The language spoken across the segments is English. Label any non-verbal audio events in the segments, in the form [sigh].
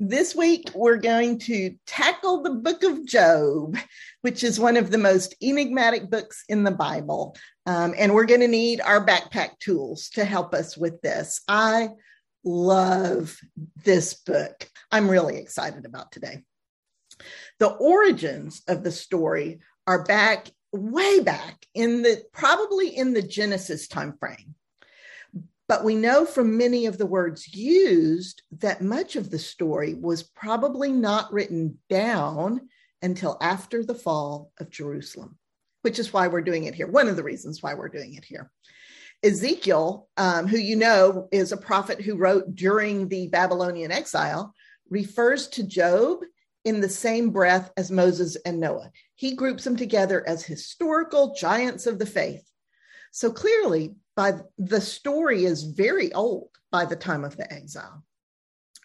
This week, we're going to tackle the book of Job, which is one of the most enigmatic books in the Bible. Um, and we're going to need our backpack tools to help us with this. I love this book. I'm really excited about today. The origins of the story are back way back in the probably in the Genesis time frame. But we know from many of the words used that much of the story was probably not written down until after the fall of Jerusalem, which is why we're doing it here. One of the reasons why we're doing it here. Ezekiel, um, who you know is a prophet who wrote during the Babylonian exile, refers to Job in the same breath as Moses and Noah. He groups them together as historical giants of the faith. So clearly, by the story is very old by the time of the exile.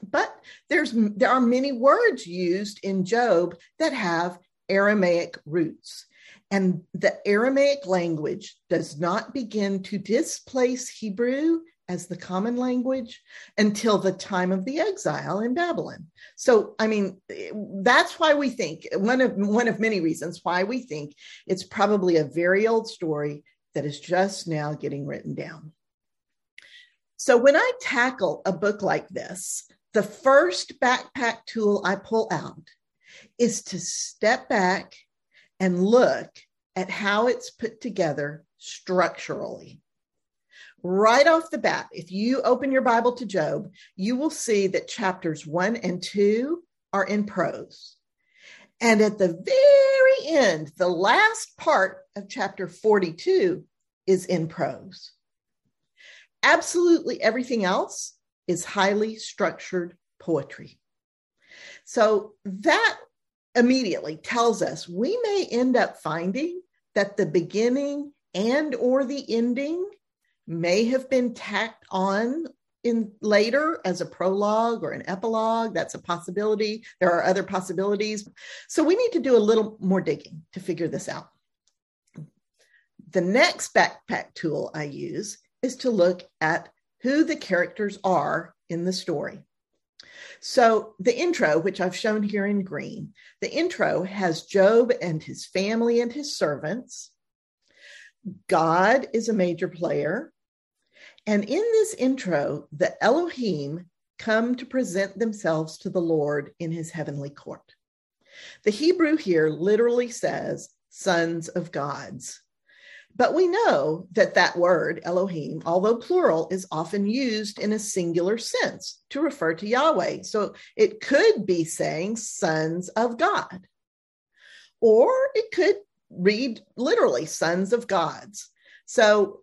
But there's there are many words used in Job that have Aramaic roots. And the Aramaic language does not begin to displace Hebrew as the common language until the time of the exile in Babylon. So, I mean, that's why we think one of one of many reasons why we think it's probably a very old story that is just now getting written down. So, when I tackle a book like this, the first backpack tool I pull out is to step back and look at how it's put together structurally. Right off the bat, if you open your Bible to Job, you will see that chapters one and two are in prose. And at the very end, the last part of chapter 42 is in prose. Absolutely everything else is highly structured poetry. So that immediately tells us we may end up finding that the beginning and or the ending may have been tacked on in later as a prologue or an epilogue that's a possibility. There are other possibilities. So we need to do a little more digging to figure this out. The next backpack tool i use is to look at who the characters are in the story. So the intro which i've shown here in green the intro has job and his family and his servants. God is a major player and in this intro, the Elohim come to present themselves to the Lord in his heavenly court. The Hebrew here literally says sons of gods. But we know that that word, Elohim, although plural, is often used in a singular sense to refer to Yahweh. So it could be saying sons of God, or it could read literally sons of gods. So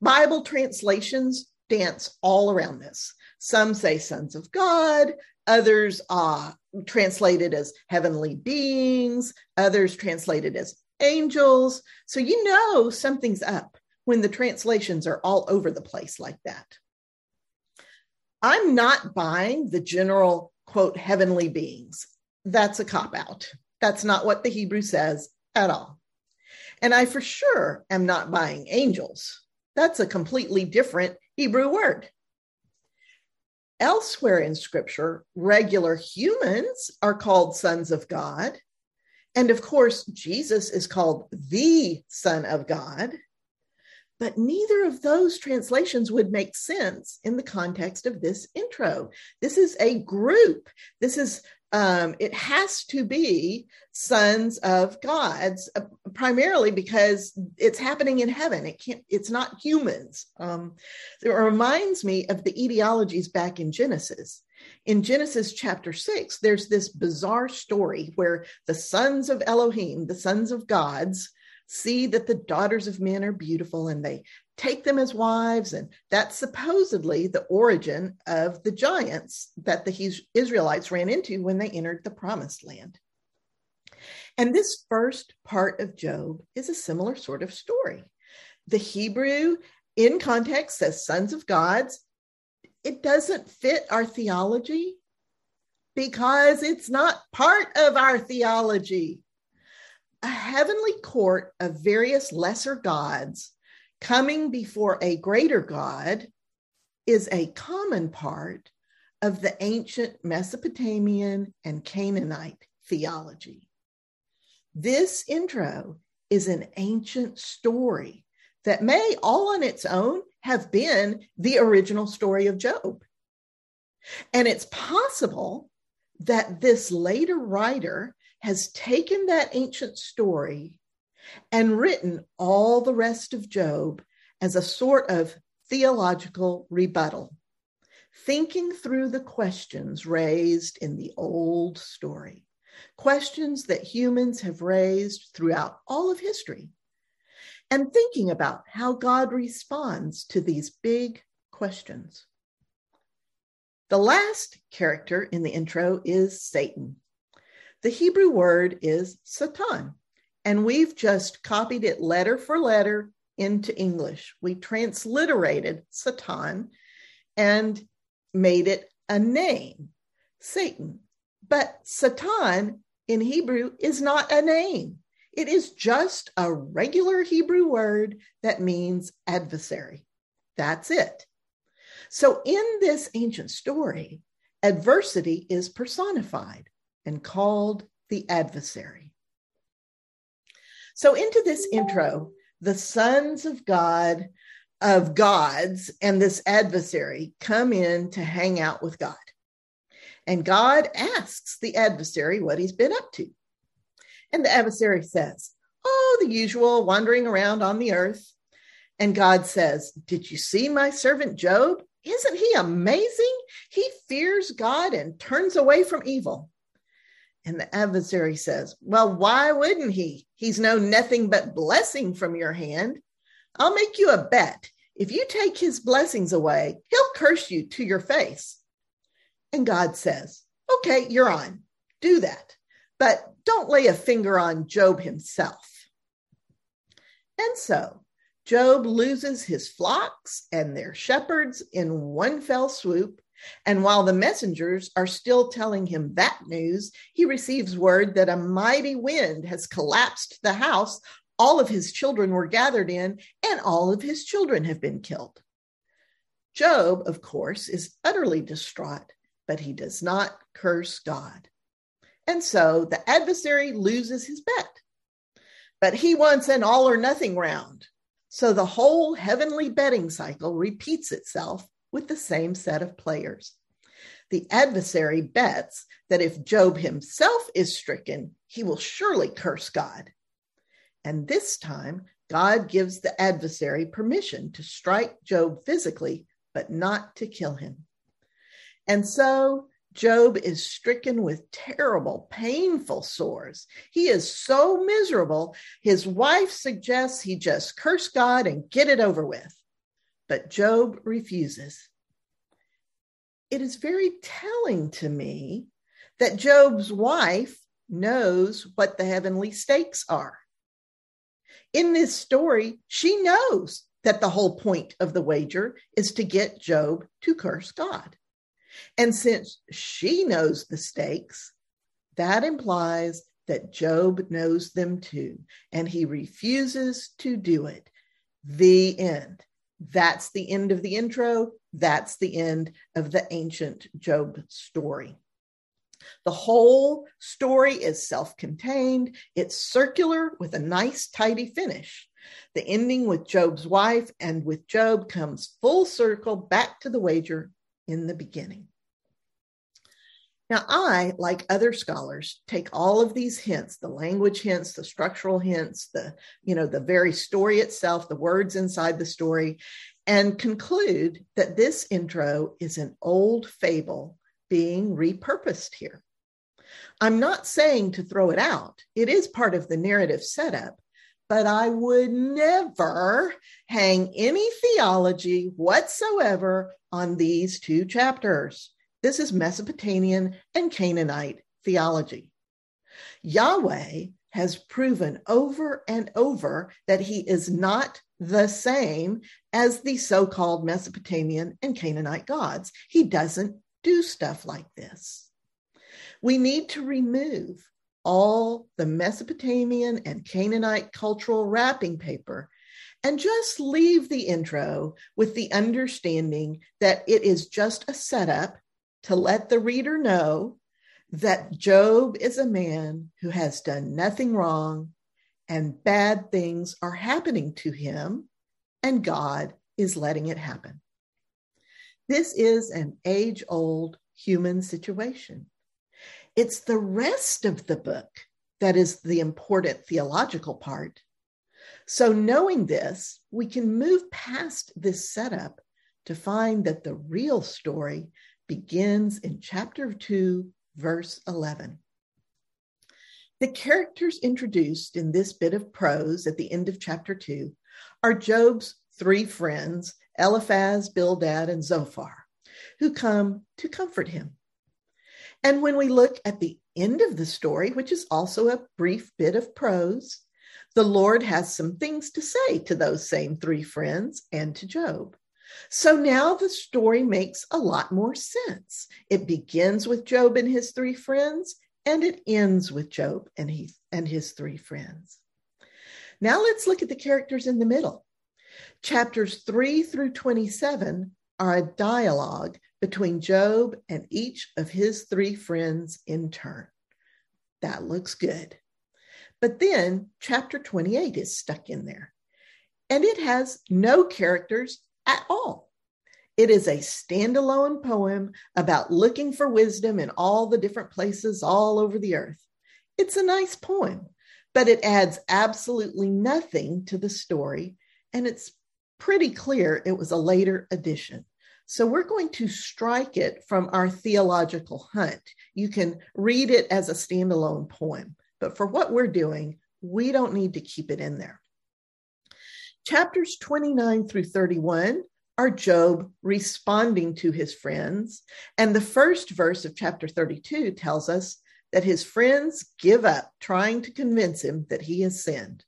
Bible translations dance all around this. Some say sons of God, others uh, translated as heavenly beings, others translated as angels. So you know something's up when the translations are all over the place like that. I'm not buying the general quote heavenly beings. That's a cop out. That's not what the Hebrew says at all. And I for sure am not buying angels. That's a completely different Hebrew word. Elsewhere in scripture, regular humans are called sons of God. And of course, Jesus is called the Son of God. But neither of those translations would make sense in the context of this intro. This is a group. This is um, it has to be sons of gods uh, primarily because it's happening in heaven. It can't it's not humans. Um, it reminds me of the etiologies back in genesis. In genesis chapter 6 there's this bizarre story where the sons of elohim the sons of gods see that the daughters of men are beautiful and they take them as wives. And that's supposedly the origin of the giants that the Israelites ran into when they entered the promised land. And this first part of Job is a similar sort of story. The Hebrew in context says sons of gods. It doesn't fit our theology because it's not part of our theology. A heavenly court of various lesser gods coming before a greater God is a common part of the ancient Mesopotamian and Canaanite theology. This intro is an ancient story that may, all on its own, have been the original story of Job. And it's possible that this later writer has taken that ancient story and written all the rest of Job as a sort of theological rebuttal, thinking through the questions raised in the old story, questions that humans have raised throughout all of history, and thinking about how God responds to these big questions. The last character in the intro is Satan. The Hebrew word is Satan, and we've just copied it letter for letter into English. We transliterated Satan and made it a name, Satan. But Satan in Hebrew is not a name. It is just a regular Hebrew word that means adversary. That's it. So, in this ancient story, adversity is personified and called the adversary. So, into this intro, the sons of God, of gods, and this adversary come in to hang out with God. And God asks the adversary what he's been up to. And the adversary says, Oh, the usual wandering around on the earth. And God says, Did you see my servant Job? Isn't he amazing? He fears God and turns away from evil. And the adversary says, Well, why wouldn't he? He's known nothing but blessing from your hand. I'll make you a bet. If you take his blessings away, he'll curse you to your face. And God says, Okay, you're on. Do that. But don't lay a finger on Job himself. And so Job loses his flocks and their shepherds in one fell swoop. And while the messengers are still telling him that news, he receives word that a mighty wind has collapsed the house all of his children were gathered in, and all of his children have been killed. Job, of course, is utterly distraught, but he does not curse God. And so the adversary loses his bet. But he wants an all or nothing round. So the whole heavenly betting cycle repeats itself with the same set of players. The adversary bets that if Job himself is stricken, he will surely curse God. And this time, God gives the adversary permission to strike Job physically, but not to kill him. And so Job is stricken with terrible, painful sores. He is so miserable, his wife suggests he just curse God and get it over with. But Job refuses. It is very telling to me that Job's wife knows what the heavenly stakes are. In this story, she knows that the whole point of the wager is to get Job to curse God. And since she knows the stakes, that implies that Job knows them too, and he refuses to do it. The end. That's the end of the intro. That's the end of the ancient Job story. The whole story is self contained, it's circular with a nice, tidy finish. The ending with Job's wife and with Job comes full circle back to the wager in the beginning. Now, I, like other scholars, take all of these hints, the language hints, the structural hints, the, you know, the very story itself, the words inside the story, and conclude that this intro is an old fable being repurposed here. I'm not saying to throw it out. It is part of the narrative setup, but I would never hang any theology whatsoever on these two chapters. This is Mesopotamian and Canaanite theology. Yahweh has proven over and over that he is not the same as the so called Mesopotamian and Canaanite gods. He doesn't do stuff like this. We need to remove all the Mesopotamian and Canaanite cultural wrapping paper and just leave the intro with the understanding that it is just a setup to let the reader know that Job is a man who has done nothing wrong and bad things are happening to him, and God is letting it happen. This is an age old human situation. It's the rest of the book that is the important theological part. So, knowing this, we can move past this setup to find that the real story begins in chapter 2, verse 11. The characters introduced in this bit of prose at the end of chapter 2 are Job's three friends, Eliphaz, Bildad, and Zophar, who come to comfort him. And when we look at the end of the story, which is also a brief bit of prose, the Lord has some things to say to those same three friends and to Job. So now the story makes a lot more sense. It begins with Job and his three friends, and it ends with Job and, he, and his three friends. Now let's look at the characters in the middle. Chapters 3 through 27 are a dialogue between Job and each of his three friends in turn. That looks good. But then chapter 28 is stuck in there, and it has no characters at all. It is a standalone poem about looking for wisdom in all the different places all over the earth. It's a nice poem, but it adds absolutely nothing to the story, and it's pretty clear it was a later addition. So we're going to strike it from our theological hunt. You can read it as a standalone poem, but for what we're doing, we don't need to keep it in there. Chapters 29 through 31 are Job responding to his friends. And the first verse of chapter 32 tells us that his friends give up trying to convince him that he has sinned.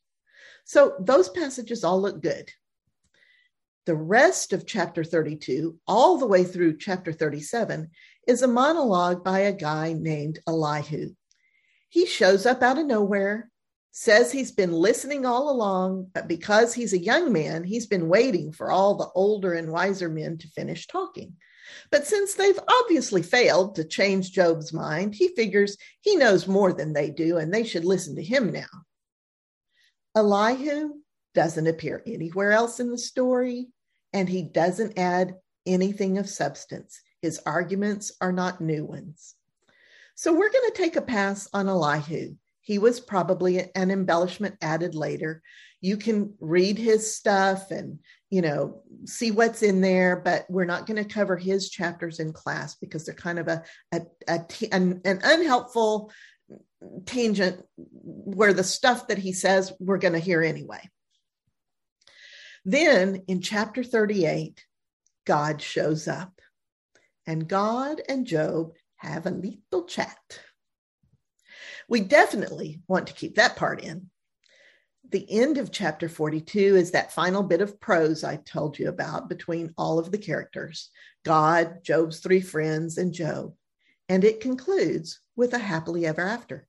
So those passages all look good. The rest of chapter 32, all the way through chapter 37, is a monologue by a guy named Elihu. He shows up out of nowhere, says he's been listening all along, but because he's a young man, he's been waiting for all the older and wiser men to finish talking. But since they've obviously failed to change Job's mind, he figures he knows more than they do and they should listen to him now. Elihu doesn't appear anywhere else in the story and he doesn't add anything of substance. His arguments are not new ones. So we're going to take a pass on Elihu. He was probably an embellishment added later. You can read his stuff and, you know, see what's in there, but we're not going to cover his chapters in class because they're kind of a, an, an unhelpful tangent where the stuff that he says we're going to hear anyway. Then in chapter 38, God shows up, and God and Job have a little chat. We definitely want to keep that part in. The end of chapter 42 is that final bit of prose I told you about between all of the characters God, Job's three friends, and Job. And it concludes with a happily ever after.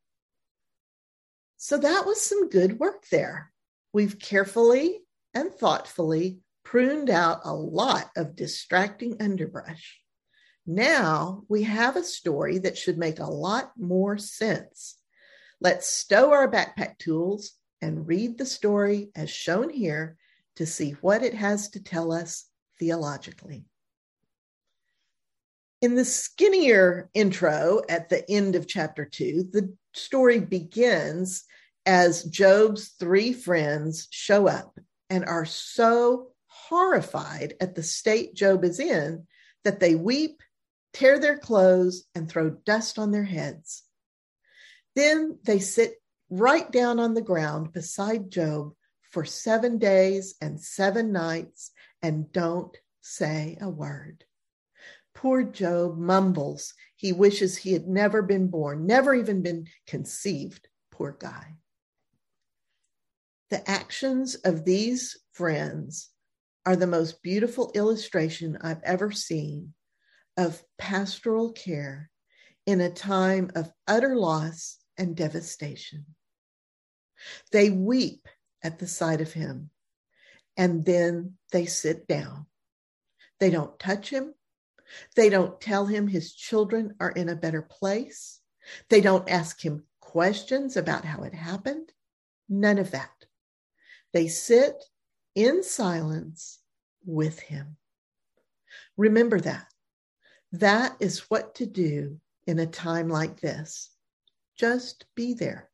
So that was some good work there. We've carefully and thoughtfully pruned out a lot of distracting underbrush. Now we have a story that should make a lot more sense. Let's stow our backpack tools and read the story as shown here to see what it has to tell us theologically. In the skinnier intro at the end of chapter two, the story begins as Job's three friends show up and are so horrified at the state Job is in that they weep, tear their clothes, and throw dust on their heads. Then they sit right down on the ground beside Job for seven days and seven nights and don't say a word. Poor Job mumbles he wishes he had never been born, never even been conceived. Poor guy. The actions of these friends are the most beautiful illustration I've ever seen of pastoral care in a time of utter loss and devastation. They weep at the sight of him and then they sit down. They don't touch him. They don't tell him his children are in a better place. They don't ask him questions about how it happened. None of that. They sit in silence with him. Remember that. That is what to do in a time like this. Just be there.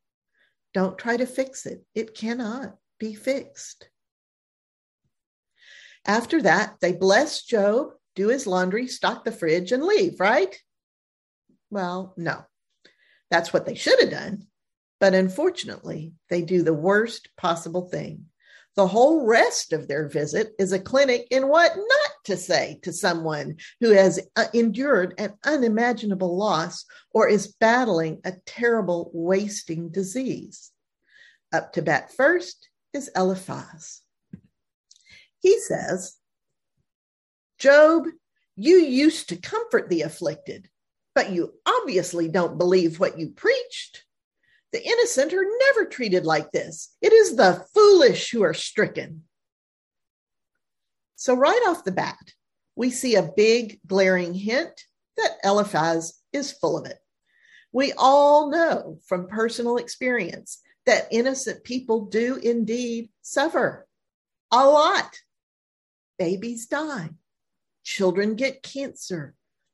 Don't try to fix it, it cannot be fixed. After that, they bless Job, do his laundry, stock the fridge, and leave, right? Well, no. That's what they should have done. But unfortunately, they do the worst possible thing. The whole rest of their visit is a clinic in what not to say to someone who has uh, endured an unimaginable loss or is battling a terrible wasting disease. Up to bat first is Eliphaz. He says, Job, you used to comfort the afflicted, but you obviously don't believe what you preached. The innocent are never treated like this. It is the foolish who are stricken. So, right off the bat, we see a big glaring hint that Eliphaz is full of it. We all know from personal experience that innocent people do indeed suffer a lot. Babies die, children get cancer,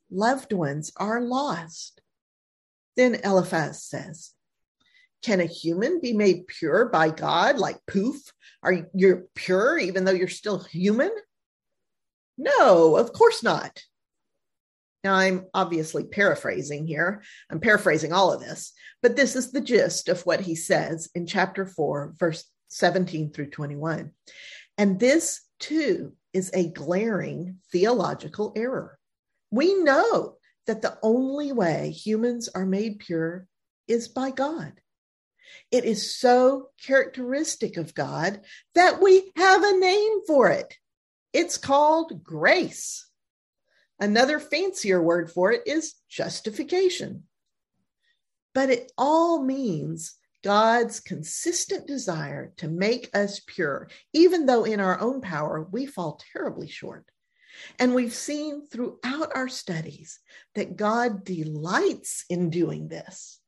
loved ones are lost. Then Eliphaz says, Can a human be made pure by God? Like poof, are you pure even though you're still human? No, of course not. Now, I'm obviously paraphrasing here. I'm paraphrasing all of this, but this is the gist of what he says in chapter 4, verse 17 through 21. And this, too, is a glaring theological error. We know that the only way humans are made pure is by God. It is so characteristic of God that we have a name for it. It's called grace. Another fancier word for it is justification. But it all means God's consistent desire to make us pure, even though in our own power we fall terribly short. And we've seen throughout our studies that God delights in doing this.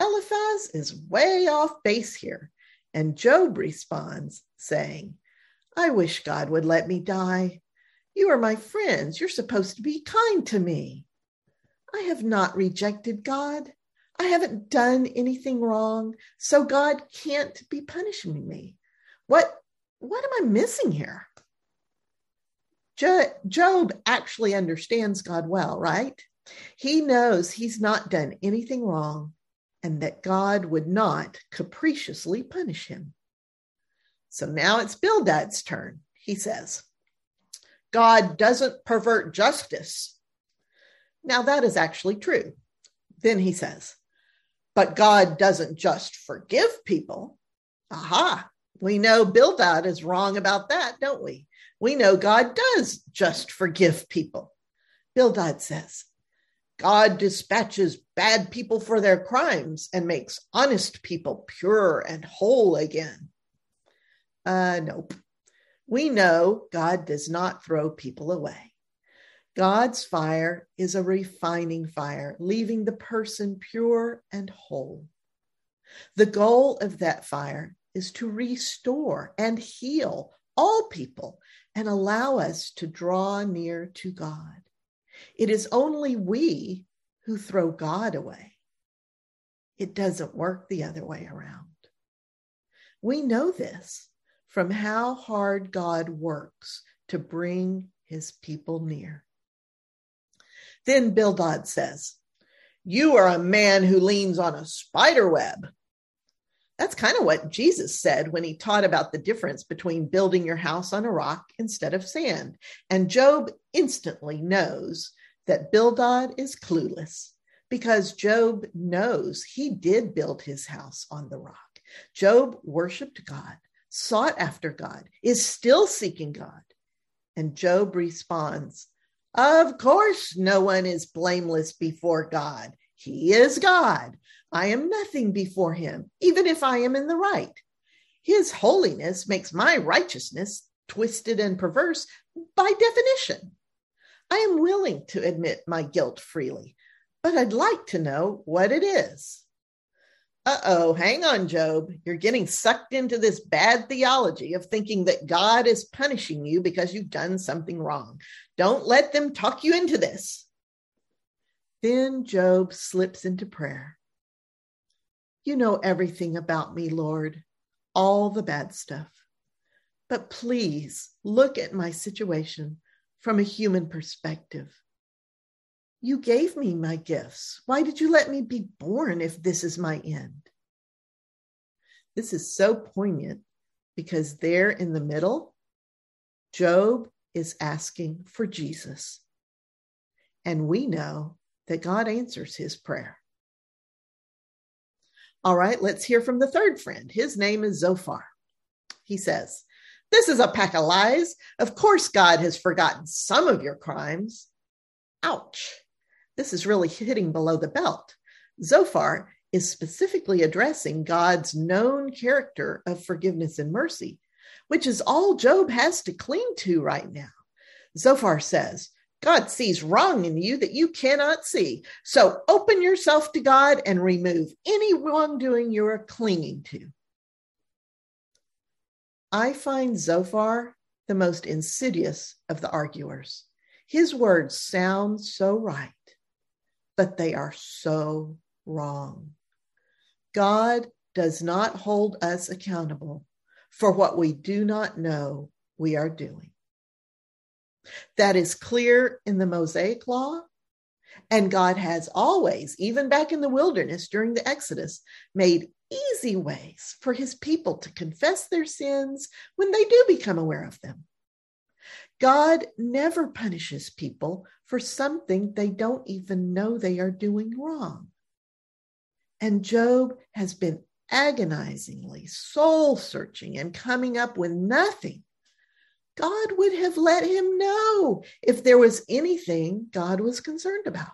Eliphaz is way off base here, and Job responds, saying, I wish God would let me die. You are my friends. You're supposed to be kind to me. I have not rejected God. I haven't done anything wrong, so God can't be punishing me. What what am I missing here? Job actually understands God well, right? He knows he's not done anything wrong and that God would not capriciously punish him. So now it's Bildad's turn. He says, God doesn't pervert justice. Now that is actually true. Then he says, but God doesn't just forgive people. Aha, we know Bildad is wrong about that, don't we? We know God does just forgive people. Bildad says, God dispatches bad people for their crimes and makes honest people pure and whole again. Uh, nope. We know God does not throw people away. God's fire is a refining fire, leaving the person pure and whole. The goal of that fire is to restore and heal all people and allow us to draw near to God. It is only we who throw God away. It doesn't work the other way around. We know this from how hard God works to bring his people near. Then Bildad says, You are a man who leans on a spider web. That's kind of what Jesus said when he taught about the difference between building your house on a rock instead of sand. And Job instantly knows that Bildad is clueless because Job knows he did build his house on the rock. Job worshiped God, sought after God, is still seeking God. And Job responds, of course, no one is blameless before God. He is God. I am nothing before him, even if I am in the right. His holiness makes my righteousness twisted and perverse by definition. I am willing to admit my guilt freely, but I'd like to know what it is. Uh oh, hang on, Job. You're getting sucked into this bad theology of thinking that God is punishing you because you've done something wrong. Don't let them talk you into this. Then Job slips into prayer. You know everything about me, Lord, all the bad stuff. But please look at my situation from a human perspective. You gave me my gifts. Why did you let me be born if this is my end? This is so poignant because there in the middle, Job is asking for Jesus. And we know that God answers his prayer. All right, let's hear from the third friend. His name is Zophar. He says, This is a pack of lies. Of course, God has forgotten some of your crimes. Ouch. This is really hitting below the belt. Zophar is specifically addressing God's known character of forgiveness and mercy, which is all Job has to cling to right now. Zophar says, God sees wrong in you that you cannot see. So open yourself to God and remove any wrongdoing you are clinging to. I find Zophar the most insidious of the arguers. His words sound so right, but they are so wrong. God does not hold us accountable for what we do not know we are doing. That is clear in the Mosaic Law. And God has always, even back in the wilderness during the Exodus, made easy ways for his people to confess their sins when they do become aware of them. God never punishes people for something they don't even know they are doing wrong. And Job has been agonizingly soul searching and coming up with nothing God would have let him know if there was anything God was concerned about.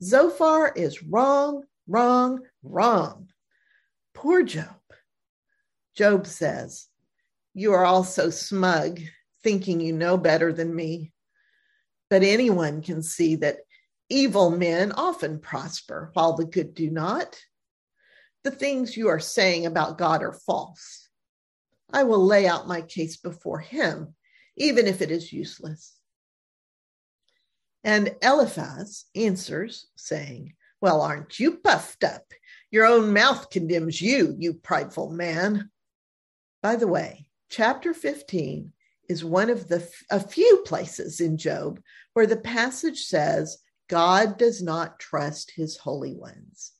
Zophar is wrong, wrong, wrong. Poor Job. Job says, You are all so smug, thinking you know better than me. But anyone can see that evil men often prosper while the good do not. The things you are saying about God are false. I will lay out my case before him, even if it is useless. And Eliphaz answers, saying, Well, aren't you puffed up? Your own mouth condemns you, you prideful man. By the way, chapter 15 is one of the a few places in Job where the passage says God does not trust his holy ones.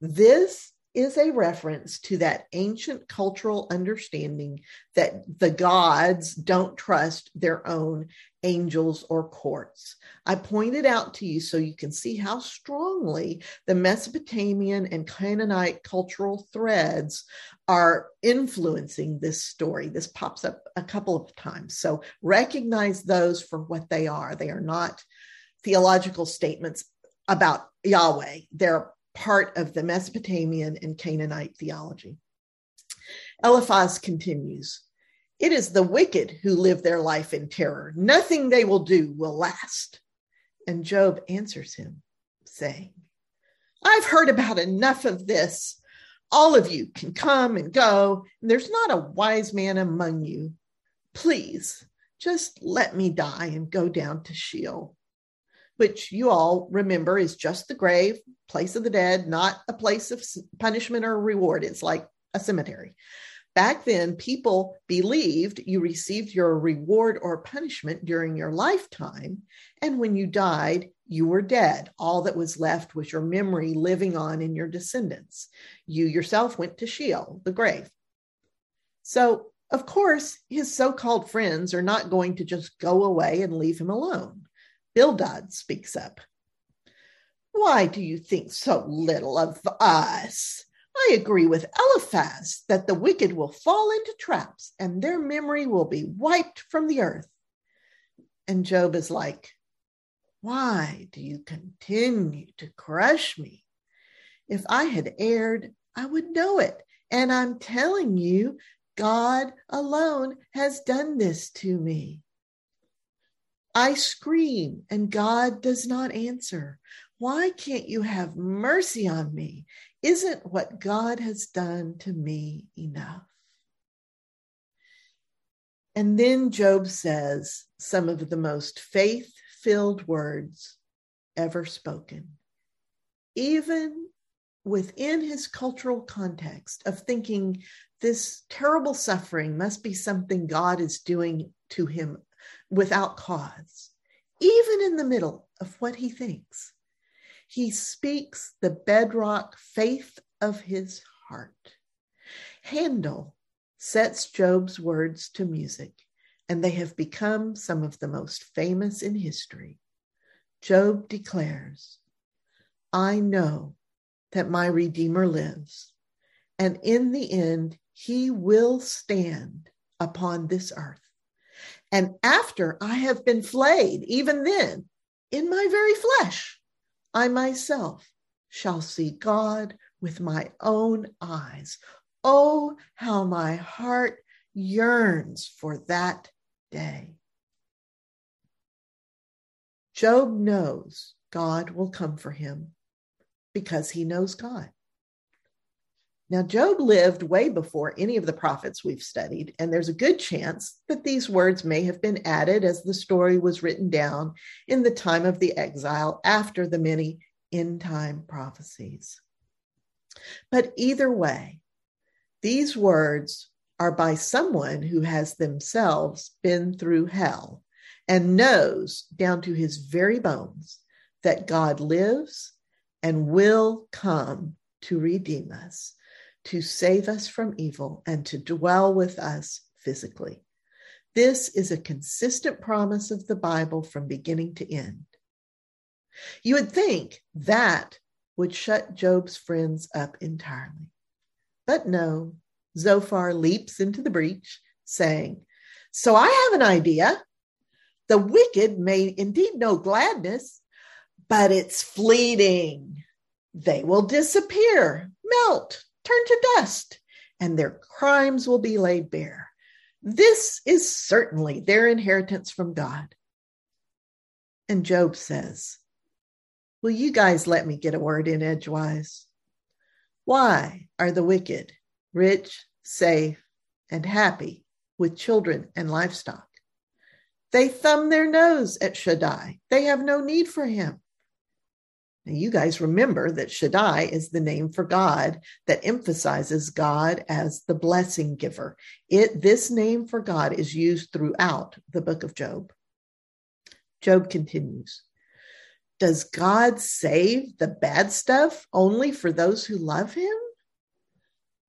This is a reference to that ancient cultural understanding that the gods don't trust their own angels or courts. I pointed out to you so you can see how strongly the Mesopotamian and Canaanite cultural threads are influencing this story. This pops up a couple of times. So recognize those for what they are. They are not theological statements about Yahweh. They're part of the Mesopotamian and Canaanite theology. Eliphaz continues It is the wicked who live their life in terror. Nothing they will do will last. And Job answers him, saying, I've heard about enough of this. All of you can come and go, and there's not a wise man among you. Please, just let me die and go down to Sheol which you all remember is just the grave, place of the dead, not a place of punishment or reward. It's like a cemetery. Back then, people believed you received your reward or punishment during your lifetime. And when you died, you were dead. All that was left was your memory living on in your descendants. You yourself went to Sheol, the grave. So, of course, his so called friends are not going to just go away and leave him alone. Bildad speaks up. Why do you think so little of us? I agree with Eliphaz that the wicked will fall into traps and their memory will be wiped from the earth. And Job is like, Why do you continue to crush me? If I had erred, I would know it. And I'm telling you, God alone has done this to me. I scream and God does not answer. Why can't you have mercy on me? Isn't what God has done to me enough? And then Job says some of the most faith filled words ever spoken. Even within his cultural context of thinking this terrible suffering must be something God is doing to him without cause, even in the middle of what he thinks, he speaks the bedrock faith of his heart. Handel sets Job's words to music, and they have become some of the most famous in history. Job declares, I know that my Redeemer lives, and in the end, he will stand upon this earth. And after I have been flayed, even then, in my very flesh, I myself shall see God with my own eyes. Oh, how my heart yearns for that day. Job knows God will come for him because he knows God. Now, Job lived way before any of the prophets we've studied, and there's a good chance that these words may have been added as the story was written down in the time of the exile after the many end time prophecies. But either way, these words are by someone who has themselves been through hell and knows down to his very bones that God lives and will come to redeem us to save us from evil and to dwell with us physically. This is a consistent promise of the Bible from beginning to end. You would think that would shut Job's friends up entirely. But no, Zophar leaps into the breach, saying, So I have an idea. The wicked may indeed know gladness, but it's fleeting. They will disappear, melt, turn to dust, and their crimes will be laid bare. This is certainly their inheritance from God. And Job says, Will you guys let me get a word in edgewise? Why are the wicked rich, safe, and happy with children and livestock? They thumb their nose at Shaddai. They have no need for him. Now, you guys remember that Shaddai is the name for God that emphasizes God as the blessing giver. It, this name for God is used throughout the book of Job. Job continues Does God save the bad stuff only for those who love him?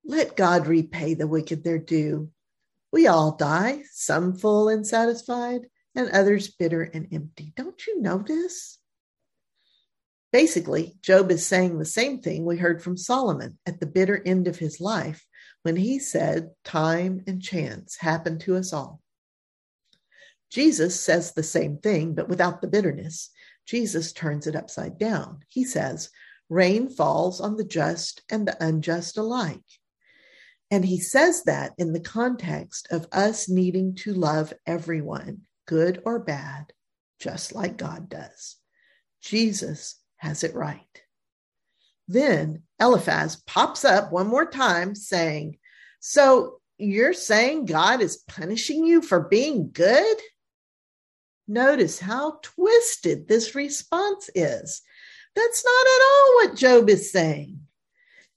Let God repay the wicked their due. We all die, some full and satisfied, and others bitter and empty. Don't you know this? Basically, Job is saying the same thing we heard from Solomon at the bitter end of his life when he said, Time and chance happen to us all. Jesus says the same thing, but without the bitterness. Jesus turns it upside down. He says, Rain falls on the just and the unjust alike. And he says that in the context of us needing to love everyone, good or bad, just like God does. Jesus has it right. Then Eliphaz pops up one more time saying, So you're saying God is punishing you for being good? Notice how twisted this response is. That's not at all what Job is saying.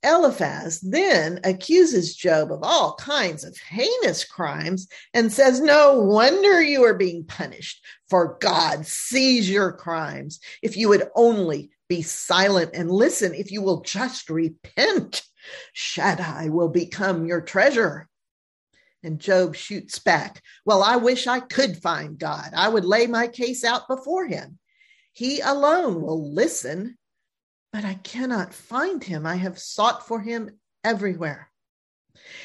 Eliphaz then accuses Job of all kinds of heinous crimes and says, No wonder you are being punished, for God sees your crimes. If you would only be silent and listen, if you will just repent, Shaddai will become your treasure. And Job shoots back, Well, I wish I could find God. I would lay my case out before him. He alone will listen but I cannot find him. I have sought for him everywhere.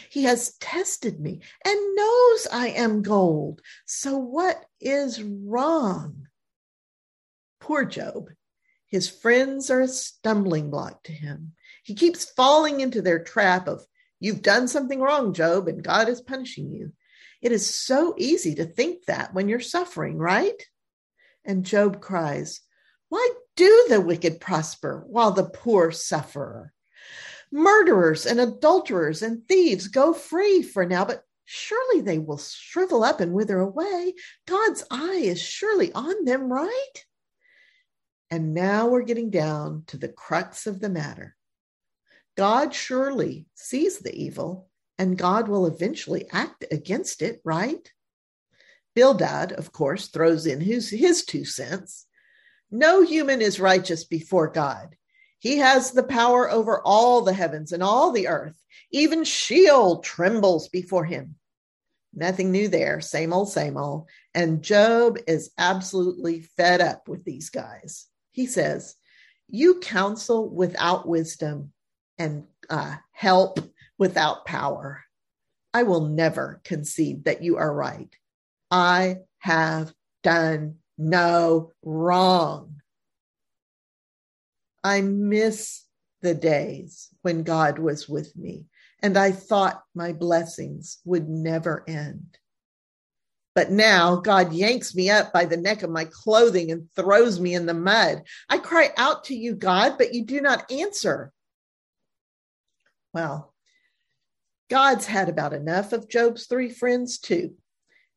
He has tested me and knows I am gold. So what is wrong? Poor Job. His friends are a stumbling block to him. He keeps falling into their trap of, You've done something wrong, Job, and God is punishing you. It is so easy to think that when you're suffering, right? And Job cries, Why do the wicked prosper while the poor suffer? Murderers and adulterers and thieves go free for now, but surely they will shrivel up and wither away. God's eye is surely on them, right? And now we're getting down to the crux of the matter. God surely sees the evil, and God will eventually act against it, right? Bildad, of course, throws in his, his two cents. No human is righteous before God. He has the power over all the heavens and all the earth. Even Sheol trembles before him. Nothing new there, same old, same old. And Job is absolutely fed up with these guys. He says, You counsel without wisdom and uh, help without power. I will never concede that you are right. I have done no wrong. I miss the days when God was with me and I thought my blessings would never end. But now God yanks me up by the neck of my clothing and throws me in the mud. I cry out to you, God, but you do not answer. Well, God's had about enough of Job's three friends, too.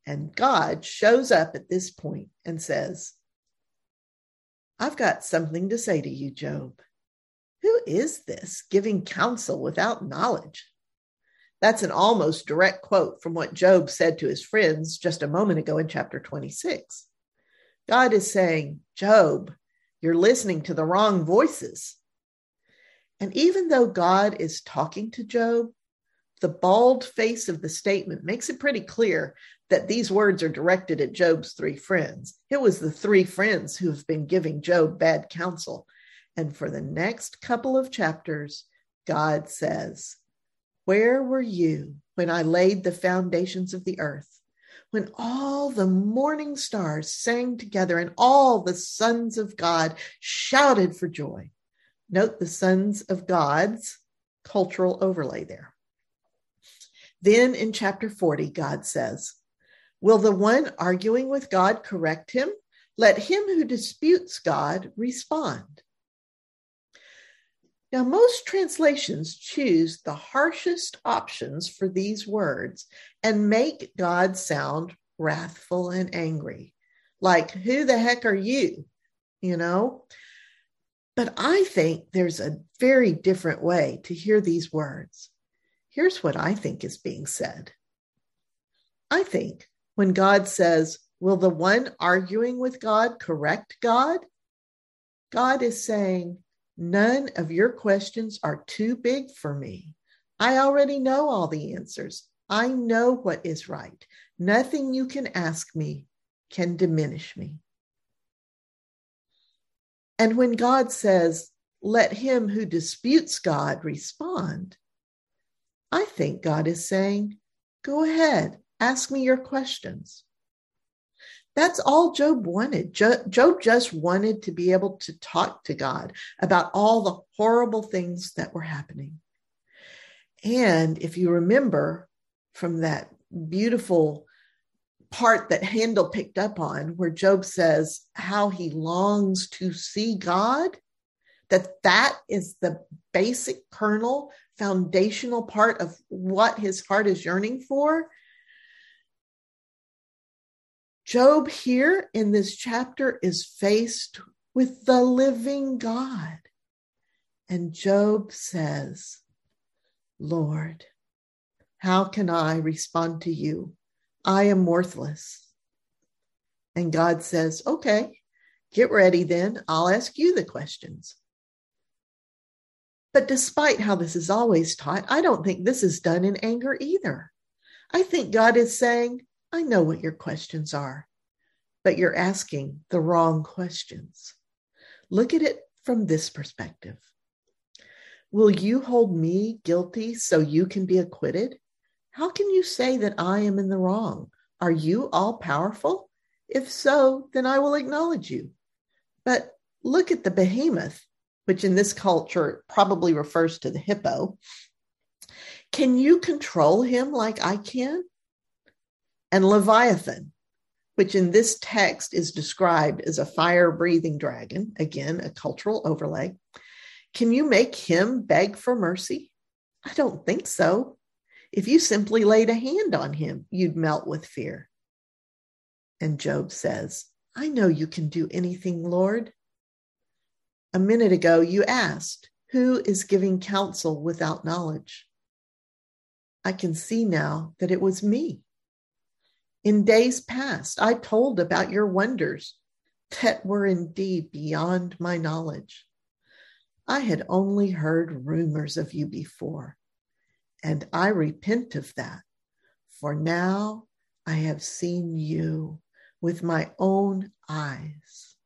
And God shows up at this point and says, I've got something to say to you, Job. Who is this giving counsel without knowledge? That's an almost direct quote from what Job said to his friends just a moment ago in chapter 26. God is saying, Job, you're listening to the wrong voices. And even though God is talking to Job, the bald face of the statement makes it pretty clear that these words are directed at Job's three friends. It was the three friends who have been giving Job bad counsel. And for the next couple of chapters, God says, Where were you when I laid the foundations of the earth? When all the morning stars sang together and all the sons of God shouted for joy. Note the sons of God's cultural overlay there. Then in chapter 40, God says, Will the one arguing with God correct him? Let him who disputes God respond. Now, most translations choose the harshest options for these words and make God sound wrathful and angry. Like, who the heck are you? You know? But I think there's a very different way to hear these words. Here's what I think is being said I think when God says, Will the one arguing with God correct God? God is saying, None of your questions are too big for me. I already know all the answers. I know what is right. Nothing you can ask me can diminish me. And when God says, Let him who disputes God respond, I think God is saying, Go ahead, Ask me your questions. That's all Job wanted. Job just wanted to be able to talk to God about all the horrible things that were happening. And if you remember from that beautiful part that Handel picked up on, where Job says how he longs to see God, that that is the basic kernel, foundational part of what his heart is yearning for Job here in this chapter is faced with the living God. And Job says, Lord, how can I respond to you? I am worthless. And God says, okay, get ready then. I'll ask you the questions. But despite how this is always taught, I don't think this is done in anger either. I think God is saying, I know what your questions are, but you're asking the wrong questions. Look at it from this perspective. Will you hold me guilty so you can be acquitted? How can you say that I am in the wrong? Are you all powerful? If so, then I will acknowledge you. But look at the behemoth, which in this culture probably refers to the hippo. Can you control him like I can? And Leviathan. which in this text is described as a fire breathing dragon, again, a cultural overlay, can you make him beg for mercy? I don't think so. If you simply laid a hand on him, you'd melt with fear. And Job says, I know you can do anything, Lord. A minute ago, you asked, Who is giving counsel without knowledge? I can see now that it was me. In days past, I told about your wonders that were indeed beyond my knowledge. I had only heard rumors of you before, and I repent of that, for now I have seen you with my own eyes.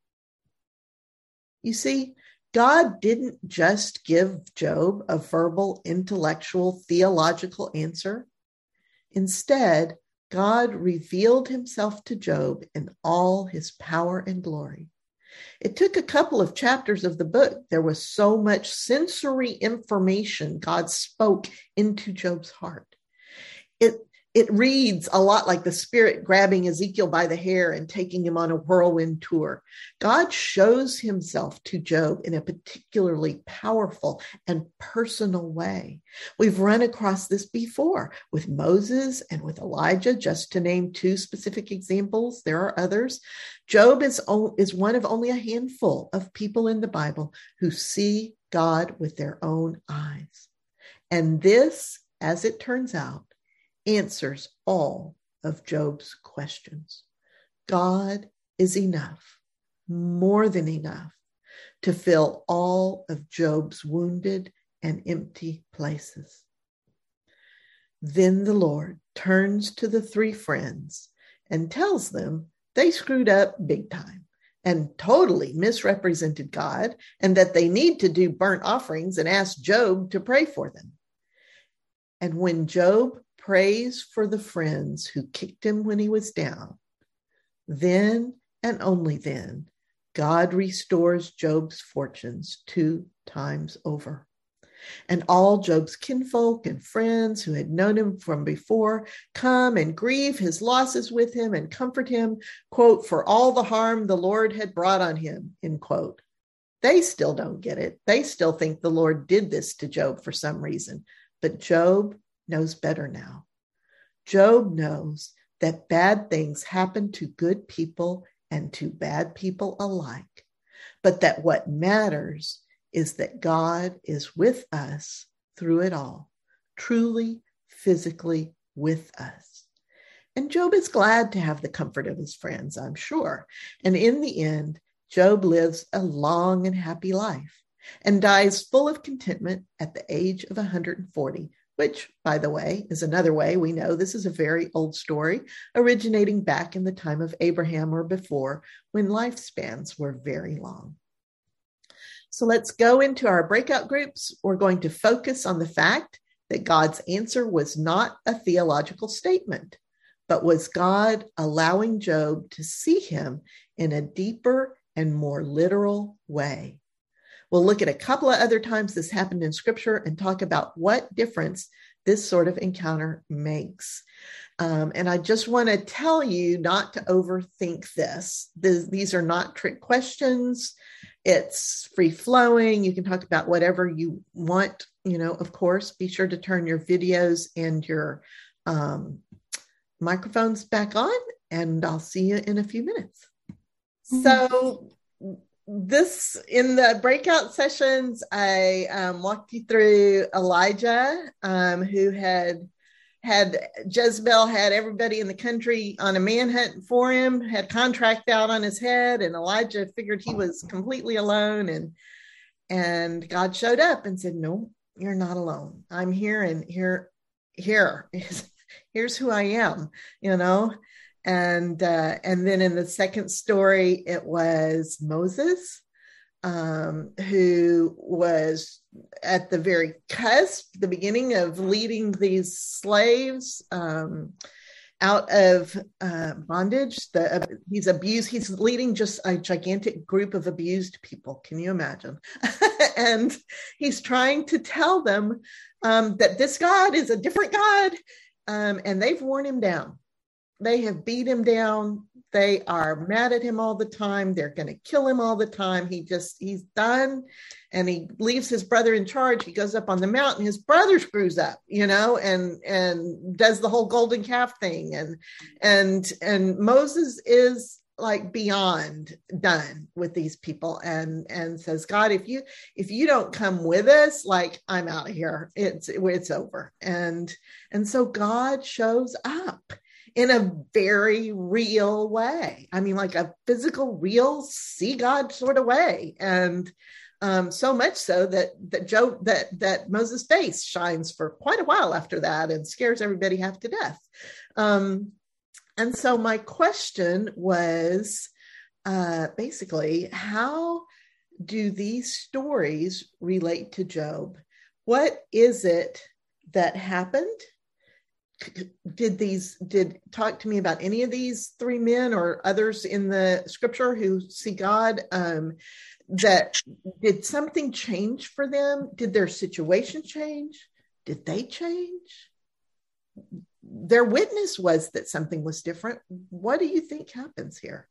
You see, God didn't just give Job a verbal, intellectual, theological answer. Instead, God revealed himself to Job in all his power and glory. It took a couple of chapters of the book. There was so much sensory information God spoke into Job's heart. It it reads a lot like the spirit grabbing Ezekiel by the hair and taking him on a whirlwind tour. God shows himself to Job in a particularly powerful and personal way. We've run across this before with Moses and with Elijah, just to name two specific examples. There are others. Job is, is one of only a handful of people in the Bible who see God with their own eyes. And this, as it turns out, answers all of Job's questions. God is enough, more than enough, to fill all of Job's wounded and empty places. Then the Lord turns to the three friends and tells them they screwed up big time and totally misrepresented God and that they need to do burnt offerings and ask Job to pray for them. And when Job prays for the friends who kicked him when he was down, then and only then, God restores Job's fortunes two times over. And all Job's kinfolk and friends who had known him from before come and grieve his losses with him and comfort him, quote, for all the harm the Lord had brought on him, end quote. They still don't get it. They still think the Lord did this to Job for some reason. But Job knows better now. Job knows that bad things happen to good people and to bad people alike, but that what matters is that God is with us through it all, truly, physically with us. And Job is glad to have the comfort of his friends, I'm sure. And in the end, Job lives a long and happy life and dies full of contentment at the age of 140 which, by the way, is another way we know this is a very old story, originating back in the time of Abraham or before, when lifespans were very long. So let's go into our breakout groups. We're going to focus on the fact that God's answer was not a theological statement, but was God allowing Job to see him in a deeper and more literal way. We'll look at a couple of other times this happened in scripture and talk about what difference this sort of encounter makes. Um, and I just want to tell you not to overthink this. this. These are not trick questions. It's free flowing. You can talk about whatever you want. You know, of course, be sure to turn your videos and your um, microphones back on, and I'll see you in a few minutes. Mm-hmm. So, this in the breakout sessions, I um, walked you through Elijah, um, who had had Jezebel had everybody in the country on a manhunt for him, had contract out on his head, and Elijah figured he was completely alone, and and God showed up and said, "No, you're not alone. I'm here, and here, here is [laughs] here's who I am." You know, and uh, and then in the second story it was moses um, who was at the very cusp the beginning of leading these slaves um, out of uh, bondage. The, uh, he's abused he's leading just a gigantic group of abused people. Can you imagine? [laughs] And he's trying to tell them um, that this god is a different god um, and they've worn him down they have beat him down. They are mad at him all the time. They're going to kill him all the time. He just he's done. And he leaves his brother in charge. He goes up on the mountain. His brother screws up you know and and does the whole golden calf thing. And and and moses is like beyond done with these people and and says god if you if you don't come with us like i'm out of here. It's it's over. And and so god shows up in a very real way i mean like a physical real see god sort of way and um, so much so that that Joe that that Moses' face shines for quite a while after that and scares everybody half to death. Um, and so my question was uh, basically, how do these stories relate to Job? What is it that happened? Did these did talk to me about any of these three men or others in the scripture who see God? Um, that did something change for them? Did their situation change? Did they change? their witness was that something was different. What do you think happens here?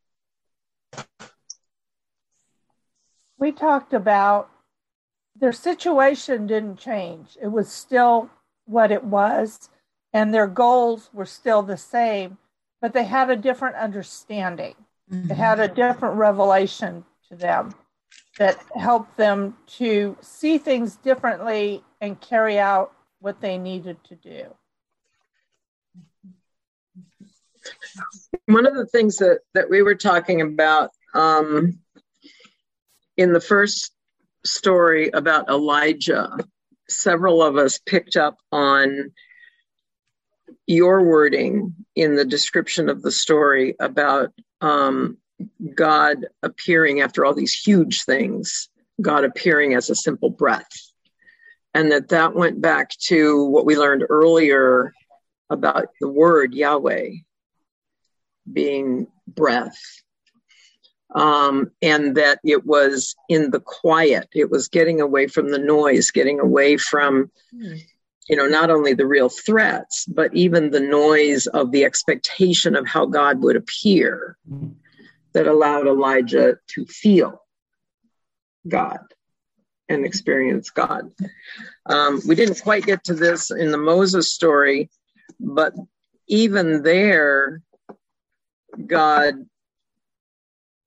We talked about their situation didn't change. It was still what it was, and their goals were still the same, but they had a different understanding. Mm-hmm. They had a different revelation to them that helped them to see things differently and carry out what they needed to do. [laughs] One of the things that, that we were talking about um, in the first story about Elijah, several of us picked up on your wording in the description of the story about um, God appearing after all these huge things, God appearing as a simple breath. And that that went back to what we learned earlier about the word Yahweh being breath. Um, and that it was in the quiet, it was getting away from the noise, getting away from, you know, not only the real threats, but even the noise of the expectation of how God would appear that allowed Elijah to feel God and experience God. Um, we didn't quite get to this in the Moses story, but even there, God,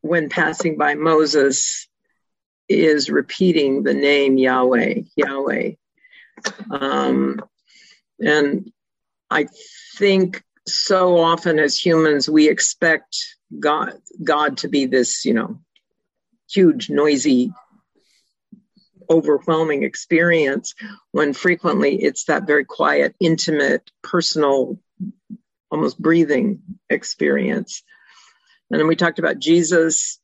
when passing by Moses, is repeating the name Yahweh, Yahweh. Um, and I think so often as humans, we expect God, God to be this, you know, huge, noisy, overwhelming experience when frequently it's that very quiet, intimate, personal almost breathing experience. And then we talked about Jesus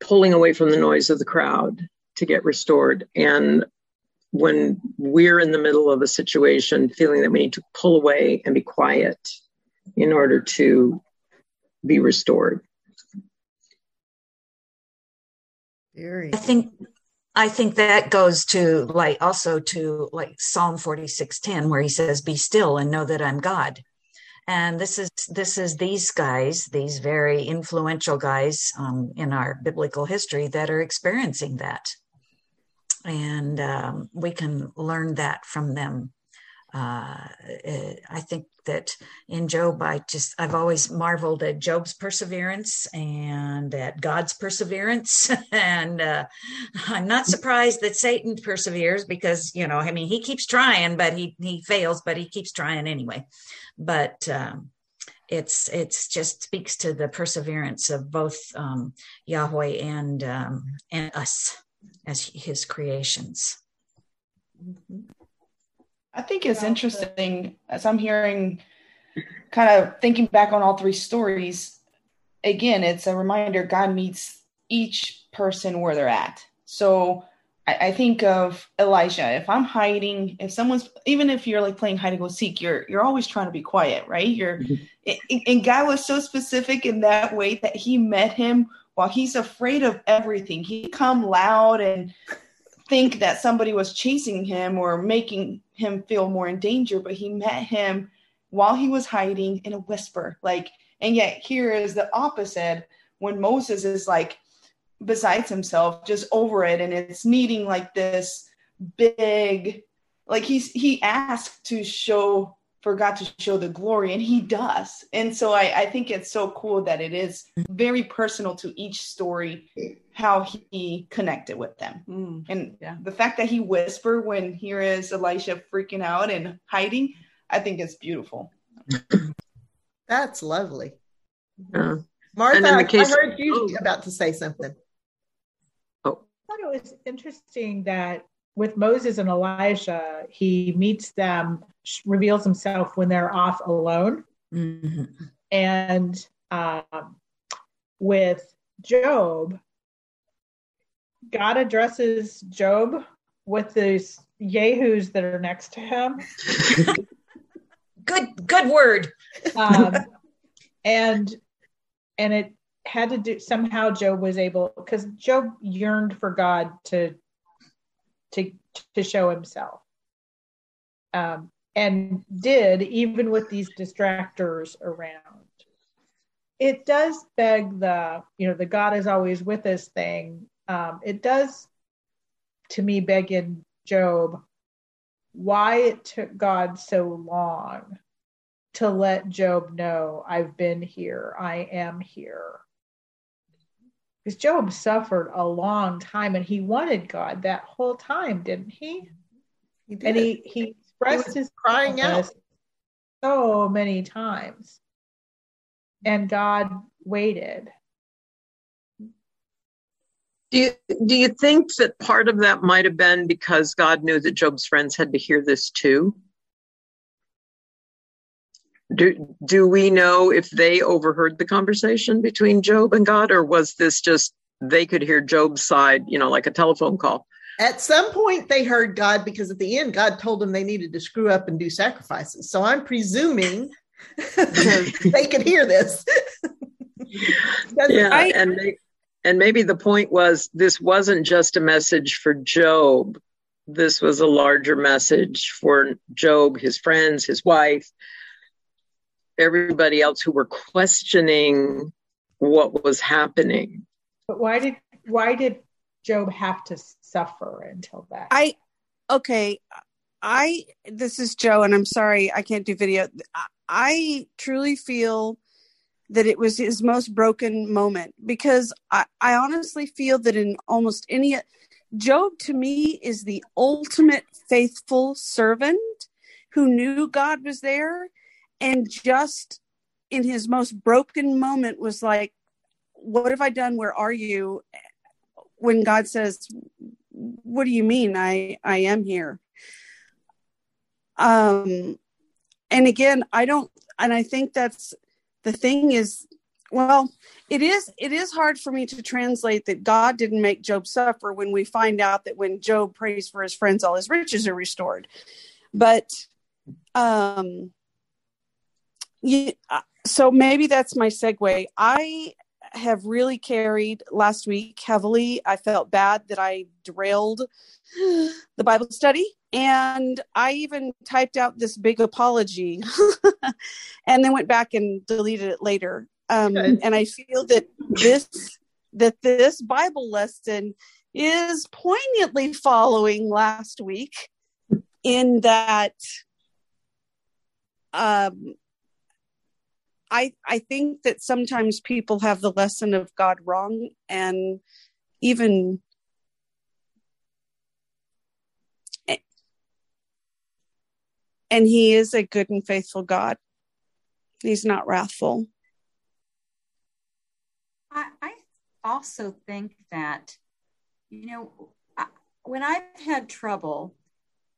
pulling away from the noise of the crowd to get restored. And when we're in the middle of a situation, feeling that we need to pull away and be quiet in order to be restored. Very. I think I think that goes to like also to like Psalm 46:10 where he says be still and know that I'm God and this is this is these guys these very influential guys um, in our biblical history that are experiencing that and um, we can learn that from them. Uh, I think that in Job, I just I've always marveled at Job's perseverance and at God's perseverance, [laughs] and uh, I'm not surprised that Satan perseveres because you know I mean he keeps trying, but he he fails, but he keeps trying anyway. But um, it's it's just speaks to the perseverance of both um, Yahweh and um, and us as His creations. I think it's interesting as I'm hearing, kind of thinking back on all three stories. Again, it's a reminder God meets each person where they're at. So I, I think of Elijah. If I'm hiding, if someone's even if you're like playing hide and go seek, you're you're always trying to be quiet, right? You're mm-hmm. and God was so specific in that way that He met him while he's afraid of everything. He come loud and think that somebody was chasing him or making him feel more in danger, but he met him while he was hiding in a whisper. Like And yet here is the opposite when Moses is like besides himself, just over it, and it's needing like this big, like he's he asked to show for God to show the glory, and he does. And so I, I think it's so cool that it is very personal to each story how he connected with them. Mm, and yeah. the fact that he whispered when here is Elisha freaking out and hiding, I think it's beautiful. That's lovely. Yeah. Martha, I heard you oh. about to say something. Thought it was interesting that with Moses and Elijah, he meets them, reveals himself when they're off alone. Mm-hmm. And um, with Job, God addresses Job with these yahoos that are next to him. [laughs] good, good word. um, and and it had to do somehow Job was able because Job yearned for God to to to show himself. Um, and did even with these distractors around. It does beg the, you know, the God is always with us thing. Um, it does to me beg in Job why it took God so long to let Job know I've been here, I am here because Job suffered a long time and he wanted God that whole time, didn't he? He did. And he, he expressed he his crying out so many times. And God waited. Do you, do you think that part of that might have been because God knew that Job's friends had to hear this too? Do do we know if they overheard the conversation between Job and God, or was this just they could hear Job's side, you know, like a telephone call? At some point, they heard God because at the end, God told them they needed to screw up and do sacrifices. So I'm presuming [laughs] they could hear this. [laughs] yeah, and they, and maybe the point was this wasn't just a message for Job. This was a larger message for Job, his friends, his wife, everybody else who were questioning what was happening. But why did why did Job have to suffer until that? I okay, I this is Joe and I'm sorry I can't do video. I truly feel that it was his most broken moment because I, I honestly feel that in almost any Job to me is the ultimate faithful servant who knew God was there and just in his most broken moment was like what have i done? Where are you? When god says what do you mean? I i am here. Um and again i don't and i think that's the thing is well it is it is hard for me to translate that god didn't make job suffer when we find out that when job prays for his friends all his riches are restored. But um yeah, uh, so maybe that's my segue. I have really carried last week heavily. I felt bad that I derailed the Bible study. And I even typed out this big apology [laughs] and then went back and deleted it later. Um, and I feel that this that this Bible lesson is poignantly following last week in that um, I I think that sometimes people have the lesson of God wrong and even and he is a good and faithful God. He's not wrathful. I, I also think that, you know, when I've had trouble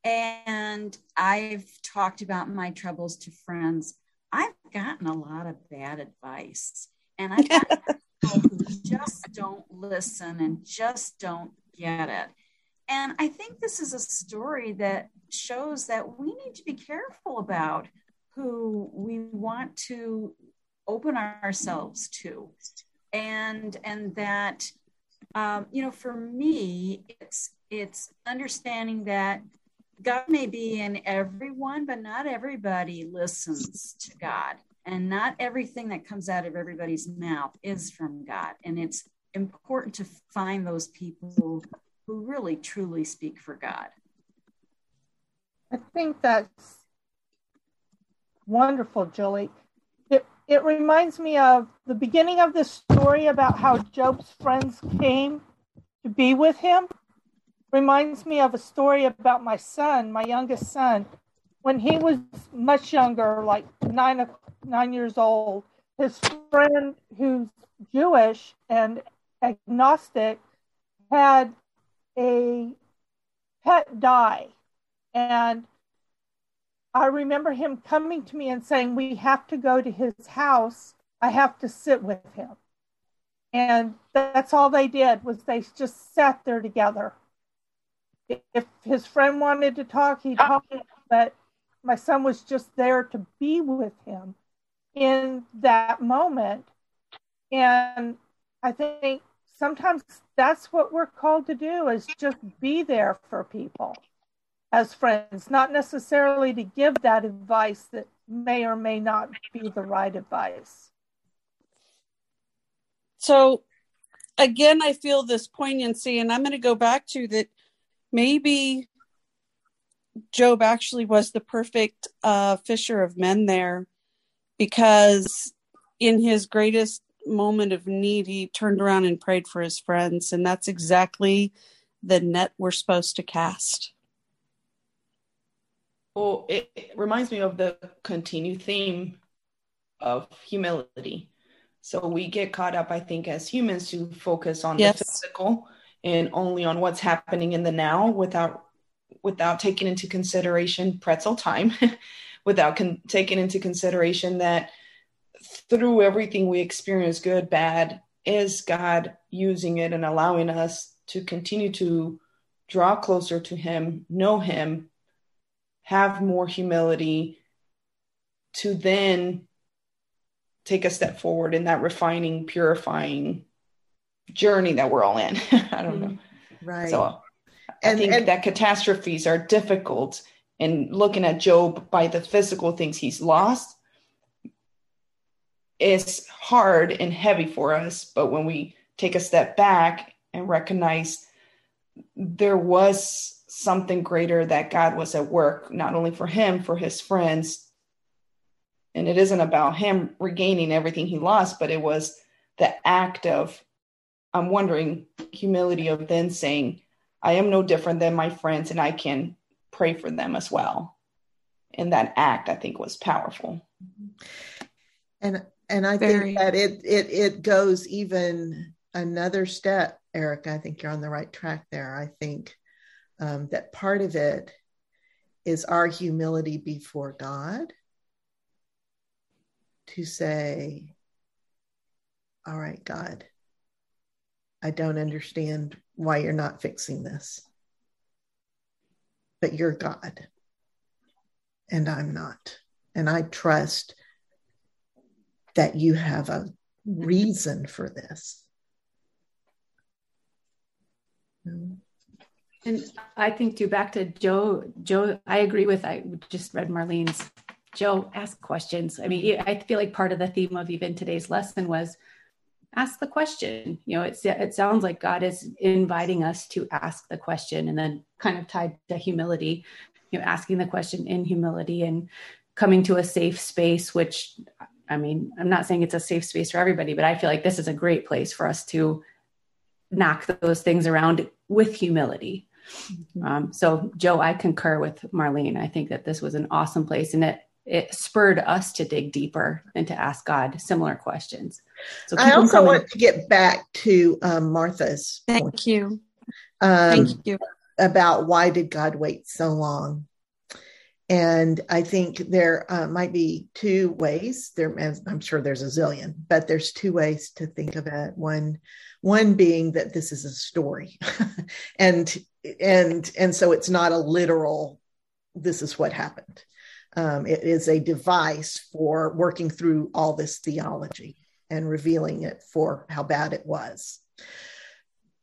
and I've talked about my troubles to friends, I've gotten a lot of bad advice, and I've got [laughs] people who just don't listen and just don't get it. And I think this is a story that shows that we need to be careful about who we want to open ourselves to, and and that um, you know, for me, it's it's understanding that God may be in everyone, but not everybody listens to God. And not everything that comes out of everybody's mouth is from God. And it's important to find those people who really truly speak for God. I think that's wonderful, Julie. It, it reminds me of the beginning of the story about how Job's friends came to be with him. Reminds me of a story about my son, my youngest son, when he was much younger, like nine nine years old. His friend, who's Jewish and agnostic, had a pet die, and I remember him coming to me and saying, We have to go to his house. I have to sit with him. And that's all they did was they just sat there together. If his friend wanted to talk, he talked, ah. but my son was just there to be with him in that moment. And I think sometimes that's what we're called to do is just be there for people as friends, not necessarily to give that advice that may or may not be the right advice. So, again, I feel this poignancy, and I'm going to go back to that maybe Job actually was the perfect uh, fisher of men there because in his greatest moment of need, he turned around and prayed for his friends. And that's exactly the net we're supposed to cast. Well, it, it reminds me of the continued theme of humility. So we get caught up, I think, as humans to focus on yes. the physical and only on what's happening in the now without without taking into consideration pretzel time, [laughs] without con- taking into consideration that through everything we experience, good, bad, is God using it and allowing us to continue to draw closer to Him, know Him, have more humility to then take a step forward in that refining, purifying journey that we're all in. [laughs] I don't know. Mm-hmm. Right. So I think and, that catastrophes are difficult. And looking at Job by the physical things he's lost is hard and heavy for us. But when we take a step back and recognize there was something greater that God was at work, not only for him, for his friends. And it isn't about him regaining everything he lost, but it was the act of, I'm wondering, humility of then saying, I am no different than my friends and I can pray for them as well. And that act, I think, was powerful. And and I Very. think that it it it goes even another step, Eric. I think you're on the right track there. I think um, that part of it is our humility before God to say, All right, God, I don't understand why you're not fixing this, but you're God, and I'm not. And I trust that you have a reason for this. And I think too, back to Joe, Joe, I agree with, I just read Marlene's, Joe, ask questions. I mean, I feel like part of the theme of even today's lesson was ask the question. You know, it's, it sounds like God is inviting us to ask the question and then kind of tied to humility, you know, asking the question in humility and coming to a safe space, which I mean, I'm not saying it's a safe space for everybody, but I feel like this is a great place for us to knock those things around with humility Mm-hmm. Um, so, Joe, I concur with Marlene. I think that this was an awesome place, and it it spurred us to dig deeper and to ask God similar questions. So I also want to get back to um, Martha's. Thank point. you. Um, Thank you. About why did God wait so long? And I think there uh, might be two ways. There, I'm sure there's a zillion, but there's two ways to think of it. One, one being that this is a story, [laughs] and and and so it's not a literal. This is what happened. Um, it is a device for working through all this theology and revealing it for how bad it was.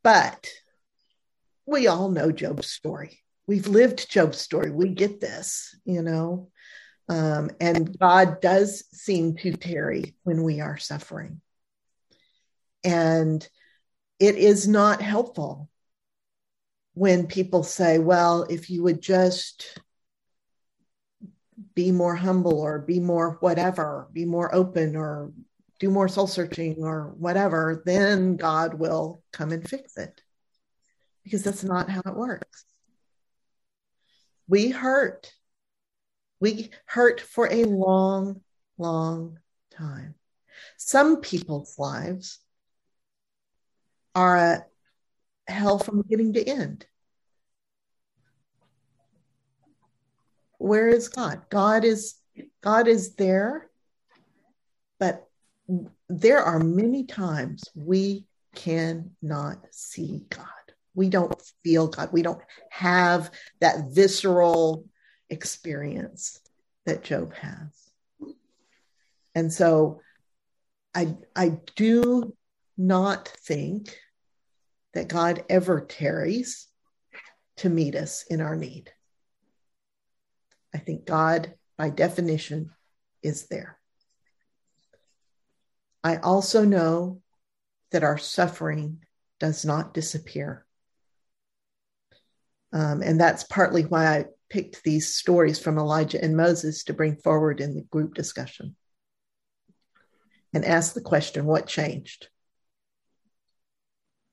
But we all know Job's story we've lived Job's story. We get this, you know. Um, and God does seem to tarry when we are suffering. And it is not helpful when people say, well, if you would just be more humble or be more whatever, be more open or do more soul searching or whatever, then God will come and fix it. Because that's not how it works. We hurt. We hurt for a long, long time. Some people's lives are a hell from beginning to end. Where is God? God is God is there, but there are many times we cannot see God. We don't feel God. We don't have that visceral experience that Job has. And so I I do not think that God ever tarries to meet us in our need. I think God, by definition, is there. I also know that our suffering does not disappear. Um, and that's partly why I picked these stories from Elijah and Moses to bring forward in the group discussion and ask the question what changed?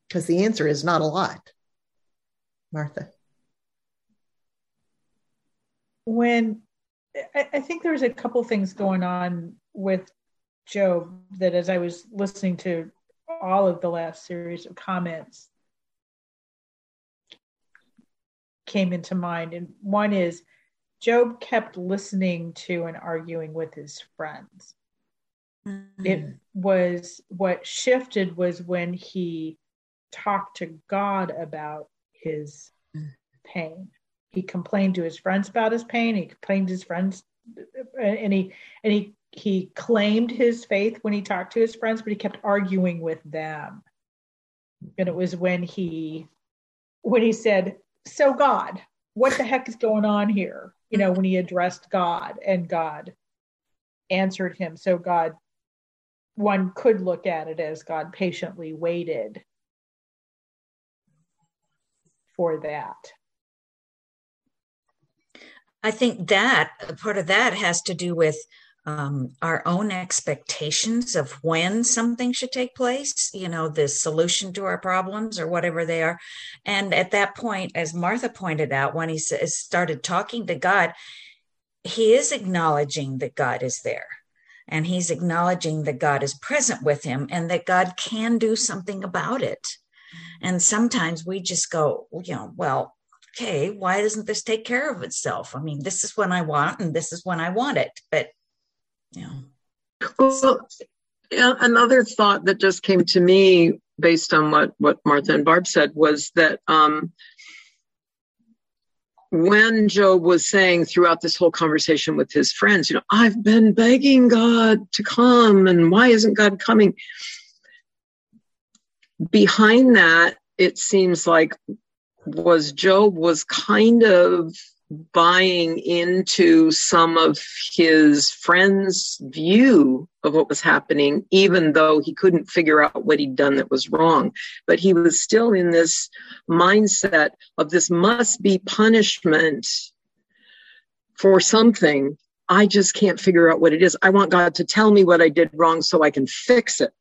Because the answer is not a lot. Martha. When I, I think there's a couple things going on with Job that as I was listening to all of the last series of comments came into mind. And one is Job kept listening to and arguing with his friends. Mm-hmm. It was what shifted was when he talked to God about his pain. He complained to his friends about his pain. He complained to his friends, and he and he he claimed his faith when he talked to his friends, but he kept arguing with them. And it was when he when he said, "So God, what the heck is going on here?" You know, when he addressed God, and God answered him. So God, one could look at it as God patiently waited for that? I think that part of that has to do with um, our own expectations of when something should take place, you know, the solution to our problems or whatever they are. And at that point, as Martha pointed out, when he started talking to God, he is acknowledging that God is there. And he's acknowledging that God is present with him and that God can do something about it. And sometimes we just go, you know, well, okay, why doesn't this take care of itself? I mean, this is when I want and this is when I want it. But, know. Well, another thought that just came to me based on what, what Martha and Barb said was that um, when Job was saying throughout this whole conversation with his friends, you know, I've been begging God to come, and why isn't God coming? behind that, it seems like was Job was kind of buying into some of his friends' view of what was happening, even though he couldn't figure out what he'd done that was wrong. But he was still in this mindset of this must be punishment for something. I just can't figure out what it is. I want God to tell me what I did wrong so I can fix it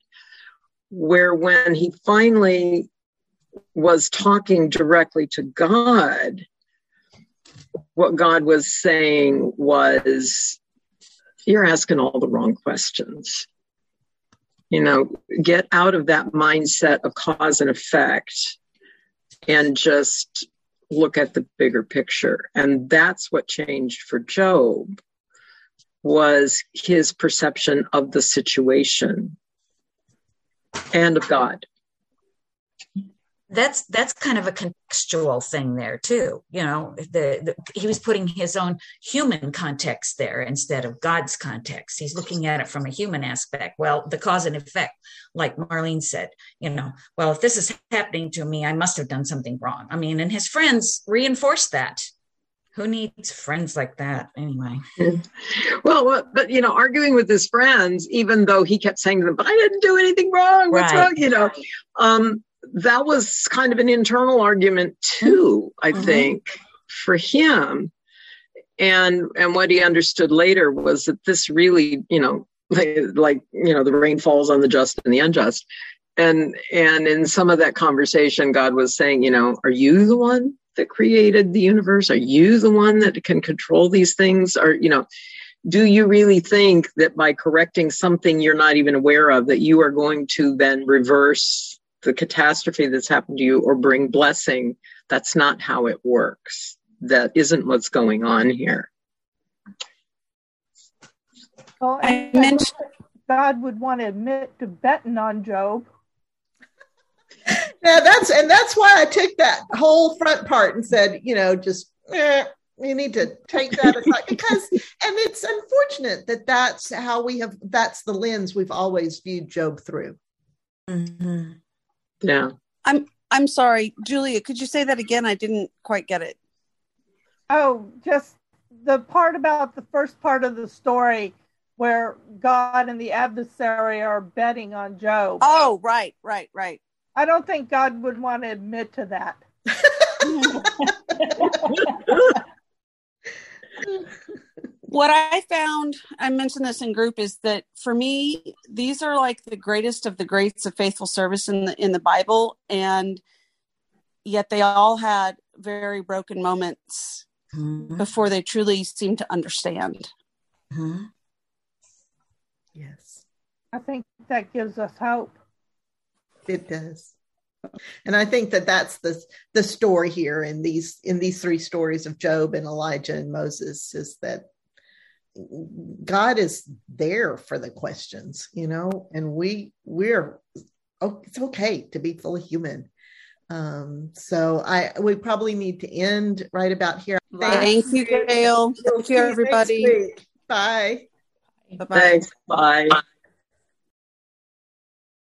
where when he finally was talking directly to God, what God was saying was, You're asking all the wrong questions. You know, get out of that mindset of cause and effect and just look at the bigger picture. And that's what changed for Job was his perception of the situation and of God. That's that's kind of a contextual thing there too. You know, the, the, he was putting his own human context there instead of God's context. He's looking at it from a human aspect. Well, the cause and effect, like Marlene said, you know, well, if this is happening to me, I must have done something wrong. I mean, and his friends reinforced that who needs friends like that anyway? [laughs] well, but you know, arguing with his friends, even though he kept saying to them, "But I didn't do anything wrong. What's right. wrong?" You know, um, that was kind of an internal argument too. I mm-hmm. think for him, and and what he understood later was that this really, you know, like, like you know, the rain falls on the just and the unjust. And and in some of that conversation, God was saying, you know, are you the one that created the universe? Are you the one that can control these things? Or, you know, do you really think that by correcting something you're not even aware of, that you are going to then reverse the catastrophe that's happened to you or bring blessing? That's not how it works. That isn't what's going on here. Well, I mentioned God would want to admit to betting on Job yeah, that's and that's why I took that whole front part and said, you know, just eh, you need to take that aside because, and it's unfortunate that that's how we have. That's the lens we've always viewed Job through. Mm-hmm. Yeah, I'm. I'm sorry, Julia. Could you say that again? I didn't quite get it. Oh, just the part about the first part of the story where God and the adversary are betting on Job. Oh, right, right, right. I don't think God would want to admit to that. [laughs] [laughs] [laughs] what I found, I mentioned this in group, is that for me, these are like the greatest of the greats of faithful service in the in the Bible, and yet they all had very broken moments mm-hmm. before they truly seemed to understand. Mm-hmm. Yes, I think that gives us hope. It does. And I think that that's the the story here in these in these three stories of Job and Elijah and Moses is that God is there for the questions, you know, and we we're oh, it's okay to be fully human. Um, so I we probably need to end right about here. Thank you, Gail. Thank you, everybody. Bye. Bye-bye. Thanks. Bye.